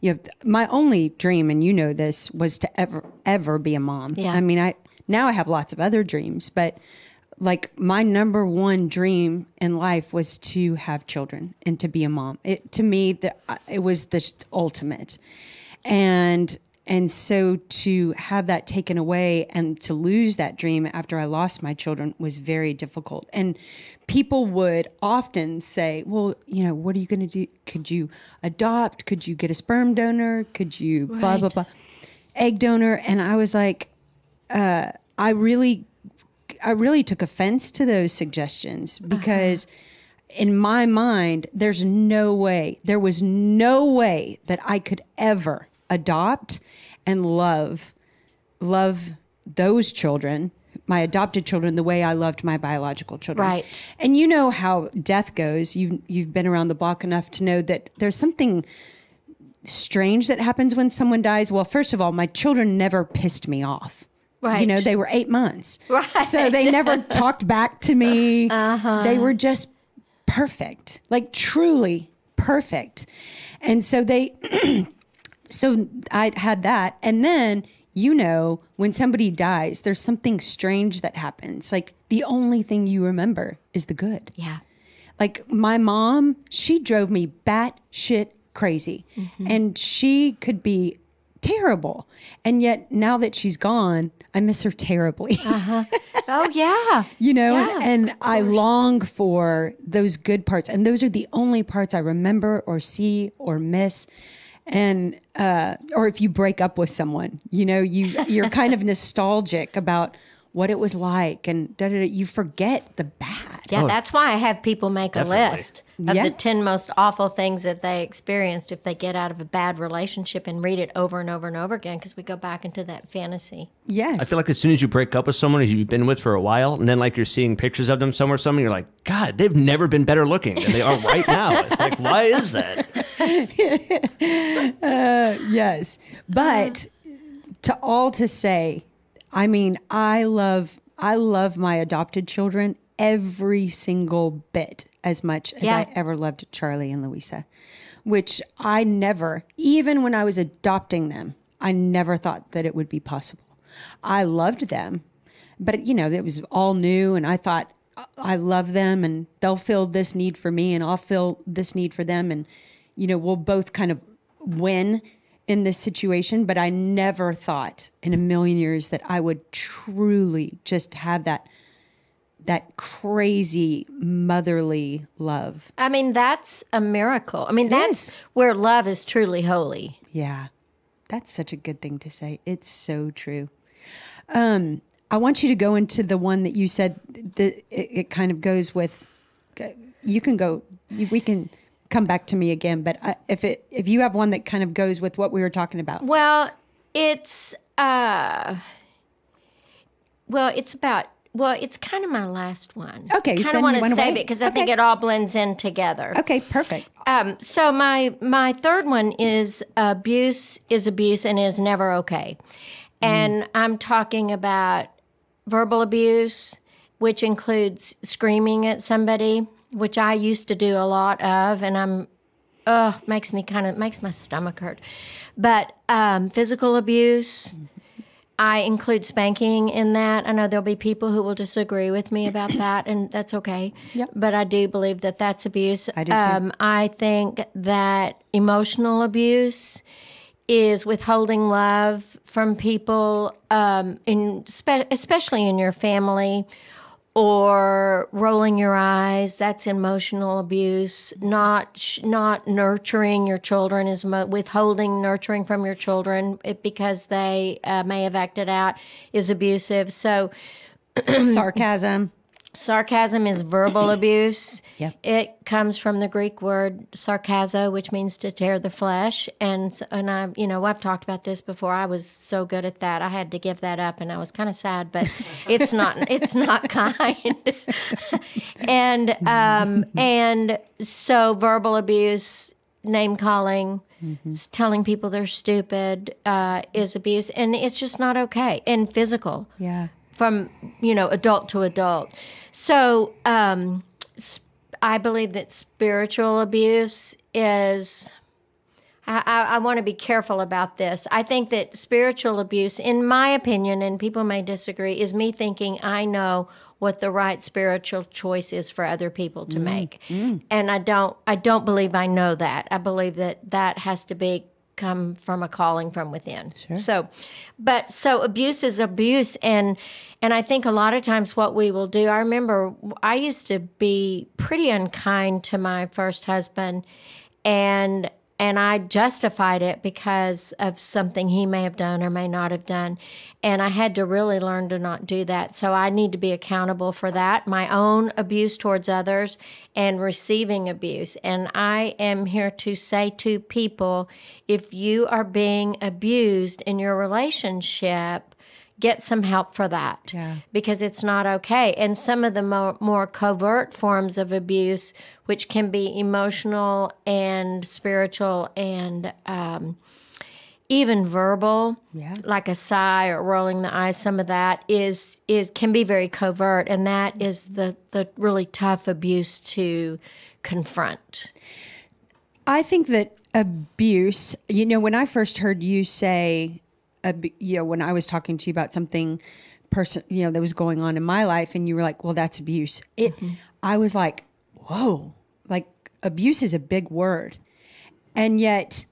you know, my only dream, and you know this, was to ever, ever be a mom. Yeah. I mean, I now I have lots of other dreams, but like my number one dream in life was to have children and to be a mom. It to me, the, it was the ultimate, and and so to have that taken away and to lose that dream after I lost my children was very difficult. And people would often say, "Well, you know, what are you going to do? Could you adopt? Could you get a sperm donor? Could you blah blah blah, egg donor?" And I was like, uh, I really, I really took offense to those suggestions uh-huh. because in my mind, there's no way, there was no way that I could ever adopt and love, love those children, my adopted children, the way I loved my biological children. Right. And you know how death goes. You you've been around the block enough to know that there's something strange that happens when someone dies. Well, first of all, my children never pissed me off. You know, they were eight months. Right. So they never talked back to me. Uh-huh. They were just perfect, like truly perfect. And so they, so I had that. And then, you know, when somebody dies, there's something strange that happens. Like the only thing you remember is the good. Yeah. Like my mom, she drove me batshit crazy, and she could be terrible. And yet now that she's gone, I miss her terribly. Oh yeah. you know, Yeah, and, and I long for those good parts, and those are the only parts I remember or see or miss. And uh, or if you break up with someone, you know, you you're kind of nostalgic about what it was like, and da, da, da, you forget the bad. Yeah, oh. that's why I have people make a list of Yeah. the 10 most awful things that they experienced if they get out of a bad relationship and read it over and over and over again because we go back into that fantasy. Yes, I feel like as soon as you break up with someone who you've been with for a while, and then like you're seeing pictures of them somewhere, something, you're like, God, they've never been better looking than they are right now. like, why is that? Uh, yes but to all to say i mean i love i love my adopted children every single bit as much as Yeah. i ever loved charlie and louisa which i never even when i was adopting them i never thought that it would be possible i loved them but you know it was all new and i thought i love them and they'll fill this need for me and i'll fill this need for them and you know we'll both kind of win in this situation but i never thought in a million years that i would truly just have that that crazy motherly love I mean, that's a miracle. I mean, that's is. where love is truly holy. Yeah, that's such a good thing to say. It's so true. Um, I want you to go into the one that you said that it, it kind of goes with. You can go. We can come back to me again, but I, if it if you have one that kind of goes with what we were talking about. Well, it's uh well, it's about well, it's kind of my last one. Okay, kind of want to save it because I think it all blends in together. Okay, perfect. Um, so my my third one is abuse is abuse and is never okay, and I'm talking about verbal abuse, which includes screaming at somebody, which I used to do a lot of, and I'm oh makes me kind of makes my stomach hurt, but um, physical abuse. I include spanking in that. I know there'll be people who will disagree with me about that, and that's okay. Yep. But I do believe that that's abuse. I do too. Um, I think that emotional abuse is withholding love from people, um, in spe- especially in your family, or rolling your eyes. That's emotional abuse. Not not nurturing your children is mo- withholding nurturing from your children because they uh, may have acted out is abusive. So Sarcasm. Sarcasm is verbal abuse. Yep. It comes from the Greek word sarkazo, which means to tear the flesh. And and I, you know, I've talked about this before. I was so good at that. I had to give that up, and I was kind of sad. But it's not it's not kind. and um, and so verbal abuse, name calling, s- telling people they're stupid uh, is abuse, and it's just not okay. And physical Yeah. From you know adult to adult. So um, I believe that spiritual abuse is. I, I, I want to be careful about this. I think that spiritual abuse, in my opinion, and people may disagree, is me thinking I know what the right spiritual choice is for other people to make, and I don't. I don't believe I know that. I believe that that has to be come from a calling from within. So, but so abuse is abuse, and and I think a lot of times what we will do. I remember I used to be pretty unkind to my first husband, and and I justified it because of something he may have done or may not have done. And I had to really learn to not do that. So I need to be accountable for that, my own abuse towards others and receiving abuse. And I am here to say to people if you are being abused in your relationship, get some help for that Yeah. because it's not okay. And some of the more, more covert forms of abuse, which can be emotional and spiritual and um, even verbal, Yeah. like a sigh or rolling the eyes, some of that is is can be very covert, and that is the the really tough abuse to confront. I think that abuse, you know, when I first heard you say, ab- you know, when I was talking to you about something person, you know, that was going on in my life and you were like, well, that's abuse. It, I was like, whoa, like abuse is a big word. And yet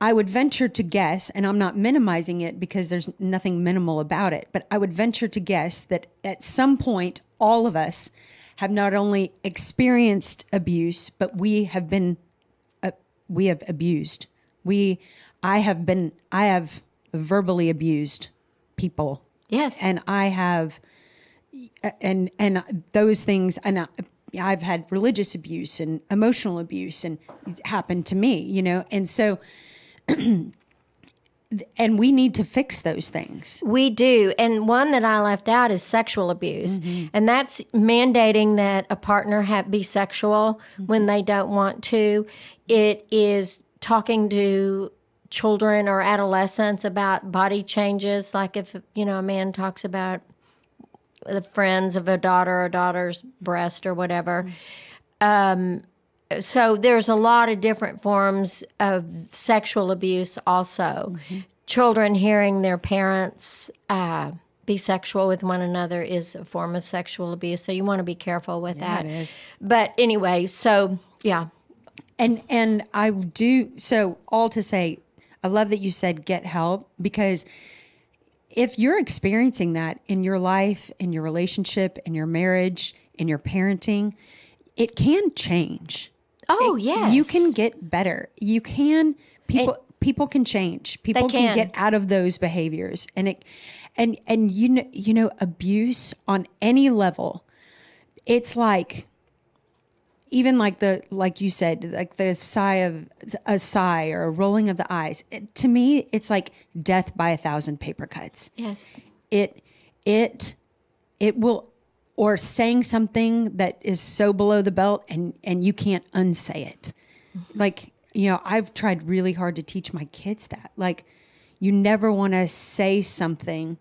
I would venture to guess, and I'm not minimizing it because there's nothing minimal about it, but I would venture to guess that at some point, all of us have not only experienced abuse, but we have been uh, we have abused. We, I have been, I have verbally abused people, Yes, and I have, and and those things, and I, I've had religious abuse and emotional abuse, and it happened to me, you know, and so, and we need to fix those things. We do. And one that I left out is sexual abuse. Mm-hmm. And that's mandating that a partner have, be sexual when mm-hmm. they don't want to. It is talking to children or adolescents about body changes. Like if, you know, a man talks about the friends of a daughter or daughter's breast or whatever. Um, so there's a lot of different forms of sexual abuse also children hearing their parents uh, be sexual with one another is a form of sexual abuse so you want to be careful with that it is. but anyway so yeah And and I do so all to say, I love that you said get help because if you're experiencing that in your life, in your relationship, in your marriage, in your parenting, it can change. oh It- yes You can get better. You can people people can change. People can. can. get out of those behaviors. And it and and you know you know abuse on any level. It's like even like the like you said like the sigh of a sigh or a rolling of the eyes it, to me it's like death by a thousand paper cuts. Yes. It it it will or saying something that is so below the belt and and you can't unsay it. Mm-hmm. Like you know i've tried really hard to teach my kids that. Like you never want to say something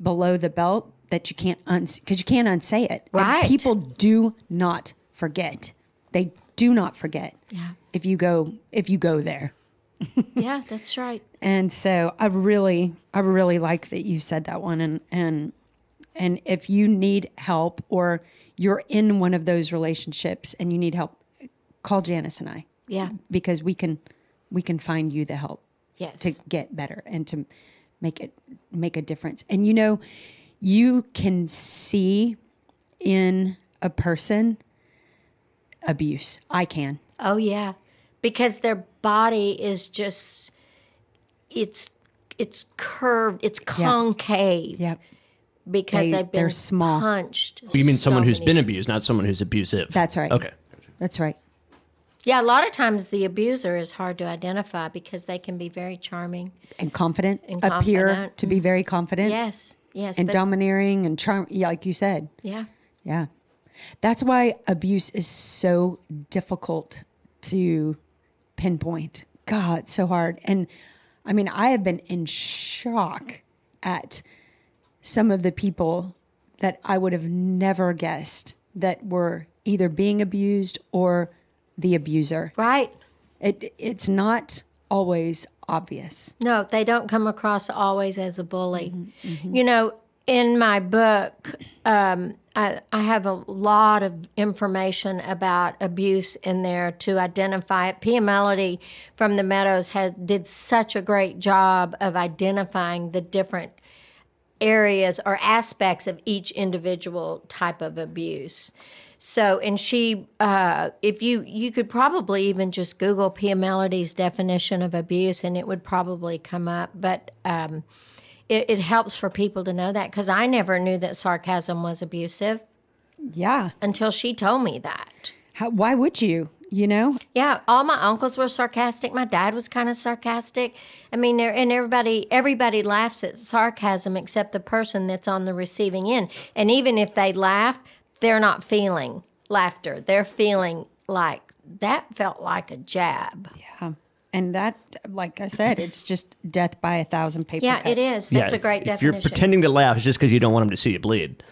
below the belt that you can't uns because you can't unsay it. And Right. people do not forget they do not forget Yeah. if you go if you go there yeah that's right and so I really, I really like that you said that one. And and and if you need help or you're in one of those relationships and you need help, call Janice and I yeah because we can we can find you the help yes to get better and to make it make a difference. And you know, you can see in a person abuse. I can. Oh yeah, because their body is just it's it's curved, it's concave. Yep. because They- they, have been they're small. punched. You mean so someone who's many been abused, not someone who's abusive. That's right. Okay. That's right. Yeah, a lot of times the abuser is hard to identify because they can be very charming. And confident, And appear confident. to be very confident Yes, yes, and but domineering and charm, yeah, like you said. yeah, Yeah. That's why abuse is so difficult to pinpoint. God, so hard. And I mean, I have been in shock at some of the people that I would have never guessed that were either being abused or the abuser. right. It it's not always obvious. No, they don't come across always as a bully. Mm-hmm, You know, in my book, um, I, I have a lot of information about abuse in there to identify it. Pia Mellody from the Meadows had did such a great job of identifying the different areas or aspects of each individual type of abuse. So, and she, uh, if you, you could probably even just Google Pia Mellody's definition of abuse and it would probably come up. But um, it, it helps for people to know that because I never knew that sarcasm was abusive Yeah. until she told me that. How, why would you? You know? Yeah, all my uncles were sarcastic. My dad was kind of sarcastic. I mean, and everybody everybody laughs at sarcasm except the person that's on the receiving end. And even if they laugh, they're not feeling laughter. They're feeling like that felt like a jab. Yeah. And that, like I said, it's just death by a thousand paper Yeah, it cuts. is. That's yeah, a great if, if you're pretending to laugh, it's just because you don't want them to see you bleed.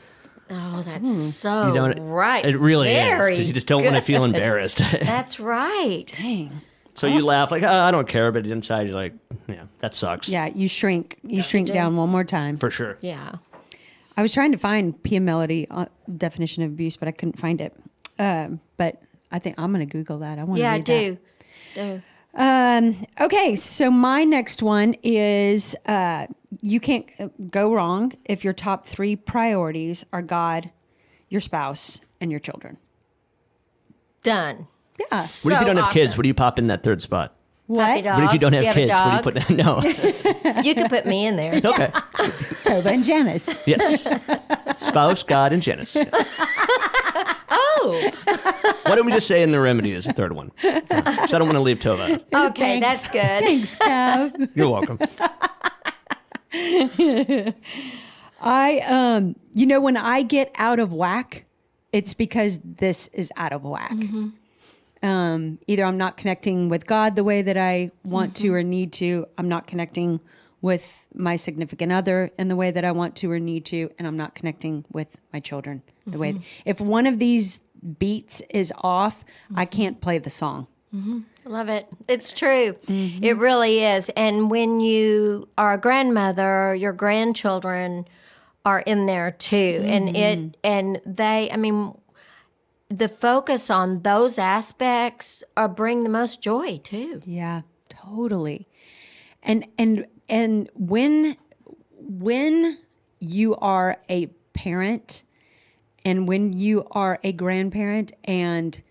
oh, that's so You don't. right. It really is because you just don't want to feel embarrassed. That's right. Dang. so you laugh like, oh, I don't care, but inside you're like, yeah, that sucks. Yeah, you shrink. You shrink do. down one more time. for sure. Yeah. I was trying to find Pia Mellody uh, definition of abuse, but I couldn't find it. Um, but I think I'm going to Google that. I want to Yeah, I read that. do. Do. Um, okay, so my next one is uh, you can't uh, go wrong if your top three priorities are God, your spouse, and your children. Done. Yeah. What if you don't have kids? What do you pop in that third spot? Puppy dog. What if you don't Do have kids? dog? What do you put? No. You could put me in there. okay. Tova and Janice. Yes. Spouse, God, and Janice. Oh, Why don't we just say in the remedy is the third one? So I don't want to leave Tova. okay, Thanks. that's good. Thanks, Cav. You're welcome. I um you know when I get out of whack, it's because this is out of whack. Um either I'm not connecting with God the way that I want to or need to, I'm not connecting with my significant other in the way that I want to or need to, and I'm not connecting with my children the way mm-hmm. if one of these beats is off, I mm-hmm. can't play the song. Mm-hmm. I love it. It's true. It really is. And when you are a grandmother, your grandchildren are in there too. And it and they I mean the focus on those aspects are bring the most joy too. Yeah, totally. And and and when when you are a parent and when you are a grandparent and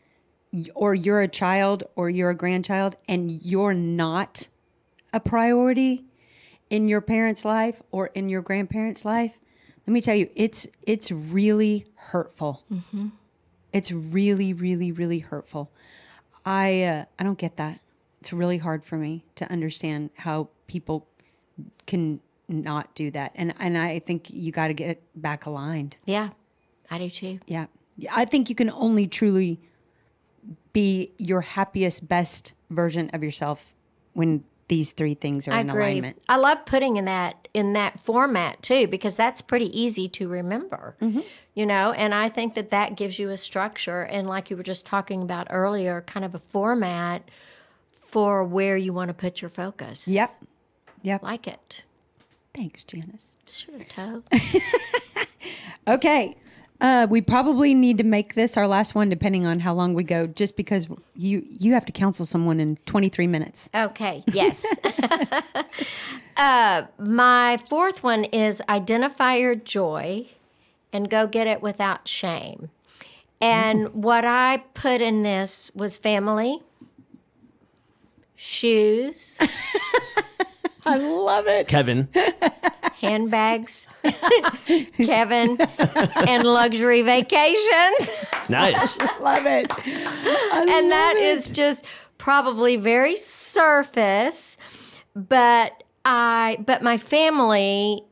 or you're a child or you're a grandchild and you're not a priority in your parents' life or in your grandparents' life, let me tell you, it's it's really hurtful. It's really, really, really hurtful. I uh, I don't get that. It's really hard for me to understand how people can not do that, and and I think you got to get it back aligned. Yeah. I do too. Yeah, I think you can only truly be your happiest, best version of yourself when these three things are I in agree. alignment. I love putting in that in that format too because that's pretty easy to remember. Mm-hmm. You know, and I think that that gives you a structure and like you were just talking about earlier, kind of a format for where you want to put your focus. Yep, yep. Like it. Thanks, Janice. Sure, Toe. Okay. Uh, we probably need to make this our last one, depending on how long we go, just because you you have to counsel someone in 23 minutes. Okay, yes. uh, my fourth one is identify your joy and go get it without shame. And what I put in this was family, shoes, I love it. Kevin, handbags, Kevin, and luxury vacations. Nice. Love it. I and love that it. is just probably very surface but i but my family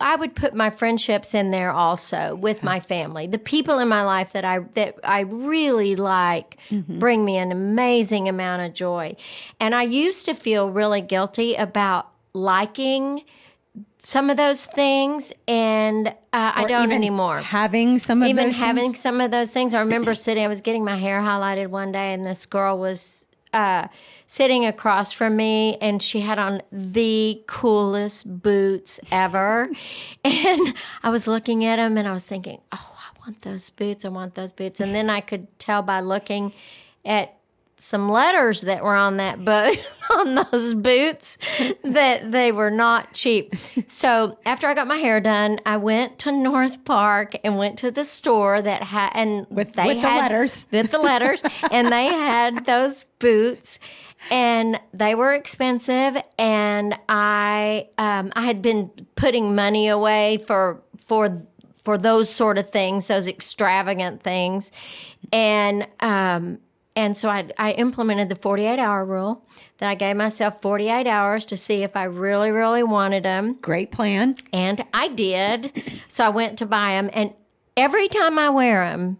i would put my friendships in there also with my family the people in my life that i that i really like bring me an amazing amount of joy and i used to feel really guilty about liking some of those things and uh, i don't even anymore Having some of even those having things. some of those things. I remember sitting, I was getting my hair highlighted one day, and this girl was uh, sitting across from me, and she had on the coolest boots ever. and I was looking at them, and I was thinking, oh, I want those boots. I want those boots. And then I could tell by looking at some letters that were on that boot on those boots that they were not cheap. So after I got my hair done, I went to North Park and went to the store that had and With- they with the letters. with the letters, and they had those boots. And they were expensive, and I um, I had been putting money away for for for those sort of things, those extravagant things, and um, and so I, I implemented the 48 hour rule that I gave myself 48 hours to see if I really, really wanted them. Great plan. And I did. So I went to buy them. And every time I wear them,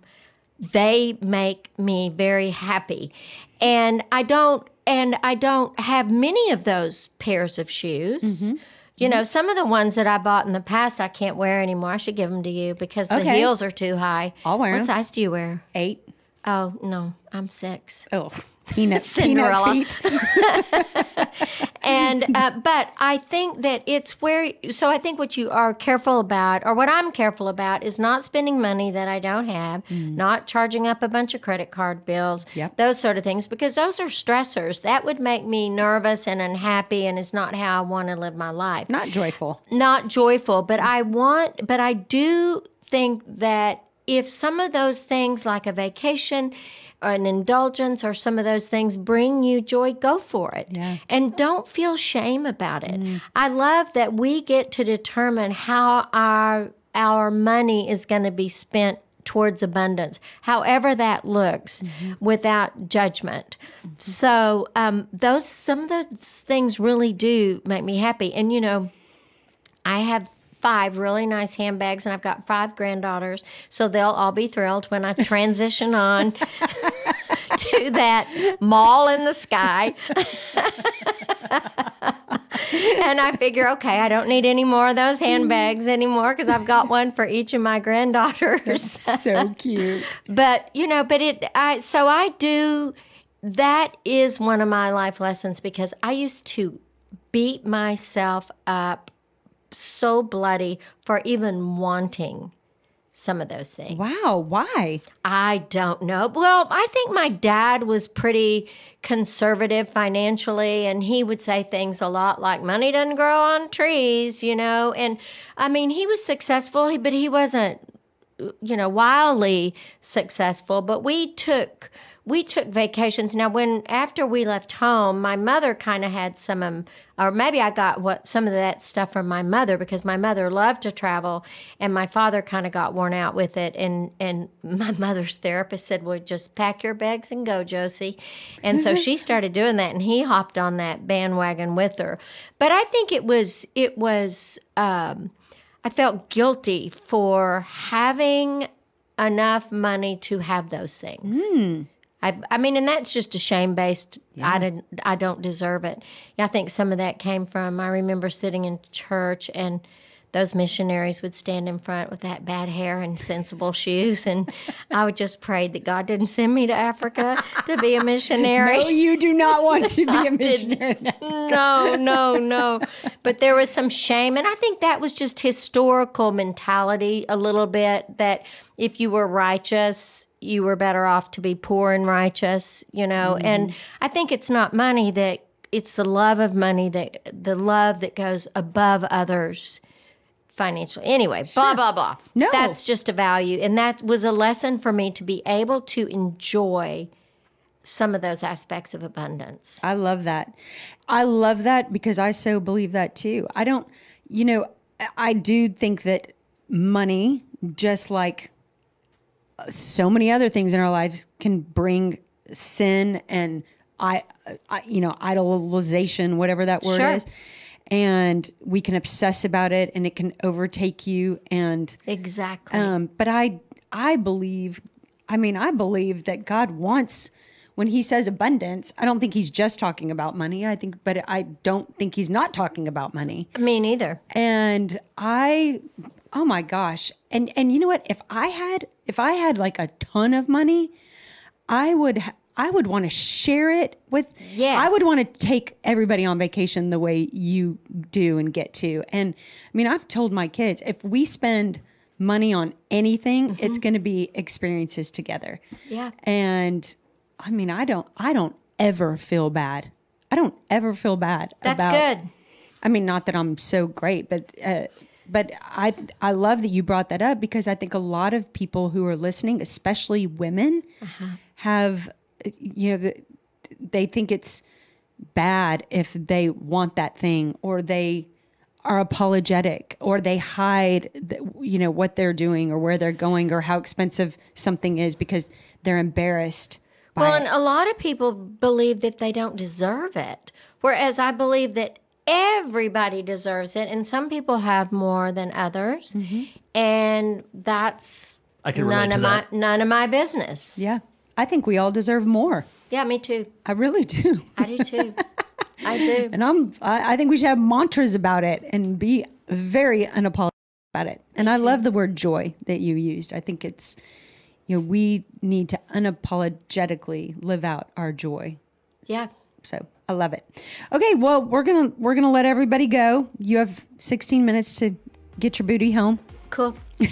they make me very happy. And I don't and I don't have many of those pairs of shoes. Mm-hmm. You know, mm-hmm. some of the ones that I bought in the past I can't wear anymore. I should give them to you because the Okay. heels are too high. I'll wear What 'em. size do you wear? Eight. Oh, no, I'm six. Oh, peanut, peanut feet. and uh, but I think that it's where so I think what you are careful about or what I'm careful about is not spending money that I don't have, not charging up a bunch of credit card bills, Yep. those sort of things because those are stressors that would make me nervous and unhappy and is not how I want to live my life Not joyful. not joyful, but I want, but I do think that if some of those things, like a vacation an indulgence or some of those things, bring you joy, go for it. Yeah. And don't feel shame about it. Mm. I love that we get to determine how our our money is going to be spent towards abundance, however that looks, mm-hmm. without judgment. Mm-hmm. So um, those some of those things really do make me happy. And you know, I have five really nice handbags and I've got five granddaughters, so they'll all be thrilled when I transition on to that mall in the sky. and I figure, okay, I don't need any more of those mm-hmm. handbags anymore because I've got one for each of my granddaughters So cute. but you know but it i so i do that is one of my life lessons because i used to beat myself up so bloody for even wanting some of those things Wow. Why? I don't know. Well, I think my dad was pretty conservative financially, and he would say things a lot like money doesn't grow on trees, you know. And I mean, he was successful, but he wasn't, you know, wildly successful. But we took. We took vacations. Now, when after we left home, my mother kind of had some, um, or maybe I got what some of that stuff from my mother because my mother loved to travel, and my father kind of got worn out with it. And and my mother's therapist said, "Well, just pack your bags and go, Josie." And so she started doing that, and he hopped on that bandwagon with her. But I think it was it was. Um, I felt guilty for having enough money to have those things. I, I mean, and that's just a shame based. I didn't. I don't deserve it. I think some of that came from. I remember sitting in church and those missionaries would stand in front with that bad hair and sensible shoes, and I would just pray that God didn't send me to Africa to be a missionary. No, you do not want to be a missionary. no, no, no. But there was some shame. And I think that was just historical mentality a little bit that if you were righteous, you were better off to be poor and righteous, you know. And mm-hmm. I think it's not money that it's the love of money that the love that goes above others financially. Anyway, blah blah blah. No. That's just a value and that was a lesson for me to be able to enjoy some of those aspects of abundance. I love that. I love that because I so believe that too. I don't, you know, I do think that money, just like so many other things in our lives, can bring sin and I, I you know, idolization, whatever that word Sure. is. And we can obsess about it, and it can overtake you. And Exactly. um, but I, I believe, I mean, I believe that God wants. When he says abundance, I don't think he's just talking about money. I think, but I don't think he's not talking about money Me neither. and i oh my gosh and and you know what if i had if i had like a ton of money i would i would want to share it with Yes. i would want to take everybody on vacation the way you do and get to and i mean i've told my kids if we spend money on anything it's going to be experiences together Yeah. and i mean i don't i don't ever feel bad i don't ever feel bad That's about good. I mean, not that I'm so great, but uh, but I I love that you brought that up because I think a lot of people who are listening, especially women, have uh, you know they think it's bad if they want that thing or they are apologetic or they hide the, you know what they're doing or where they're going or how expensive something is because they're embarrassed by Well, it. and a lot of people believe that they don't deserve it, whereas I believe that everybody deserves it, and some people have more than others, Mm-hmm. and that's I can none to of that. my none of my business. yeah, I think we all deserve more. Yeah, me too. I really do. I do too. I do. And I'm I, I think we should have mantras about it and be very unapologetic about it. And I love the word joy that you used. I think it's you know, we need to unapologetically live out our joy. Yeah. So I love it. Okay, well we're gonna we're gonna let everybody go. You have 16 minutes to get your booty home. Cool.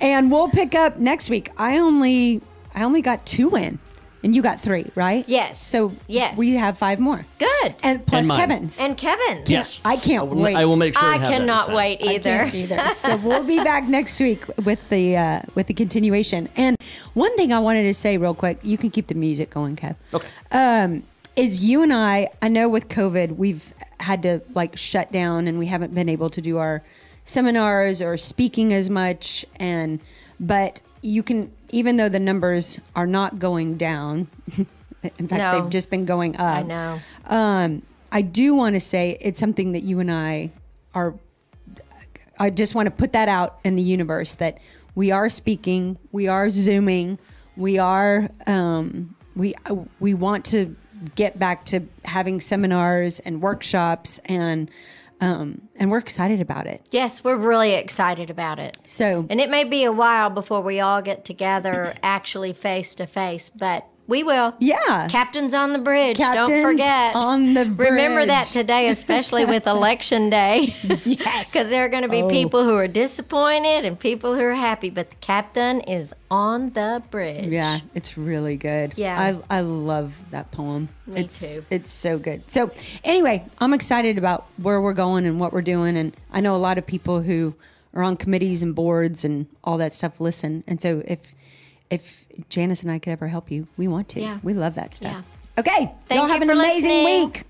And we'll pick up next week. I only I only got two in. And you got three, right? Yes. So Yes. we have five more. Good. And plus. Kevin's. And Kevin's. Yes. I can't I will, wait. I will make sure. I have cannot time. wait I either. can't either. so we'll be back next week with the uh, with the continuation. And one thing I wanted to say real quick, you can keep the music going, Kev. Okay. Um, is you and I? I know with COVID, we've had to like shut down, and we haven't been able to do our seminars or speaking as much. And but you can, even though the numbers are not going down. In fact, No. they've just been going up. I know. Um, I do want to say it's something that you and I are. I just want to put that out in the universe that we are speaking, we are zooming, we are um, we we want to get back to having seminars and workshops and um, and we're excited about it. Yes, we're really excited about it. So And it may be a while before we all get together actually face to face, but we will. yeah, Captains on the bridge. Captains don't forget. on the bridge. Remember that today, especially with election day. yes, Because there are going to be Oh. people who are disappointed and people who are happy, but the captain is on the bridge. Yeah, it's really good. Yeah. I, I love that poem. Me it's too. it's so good. So anyway, I'm excited about where we're going and what we're doing and I know a lot of people who are on committees and boards and all that stuff listen. And so if if Janice and I could ever help you, we want to. Yeah. We love that stuff. Yeah. Okay. Thank Y'all have an amazing listening. week.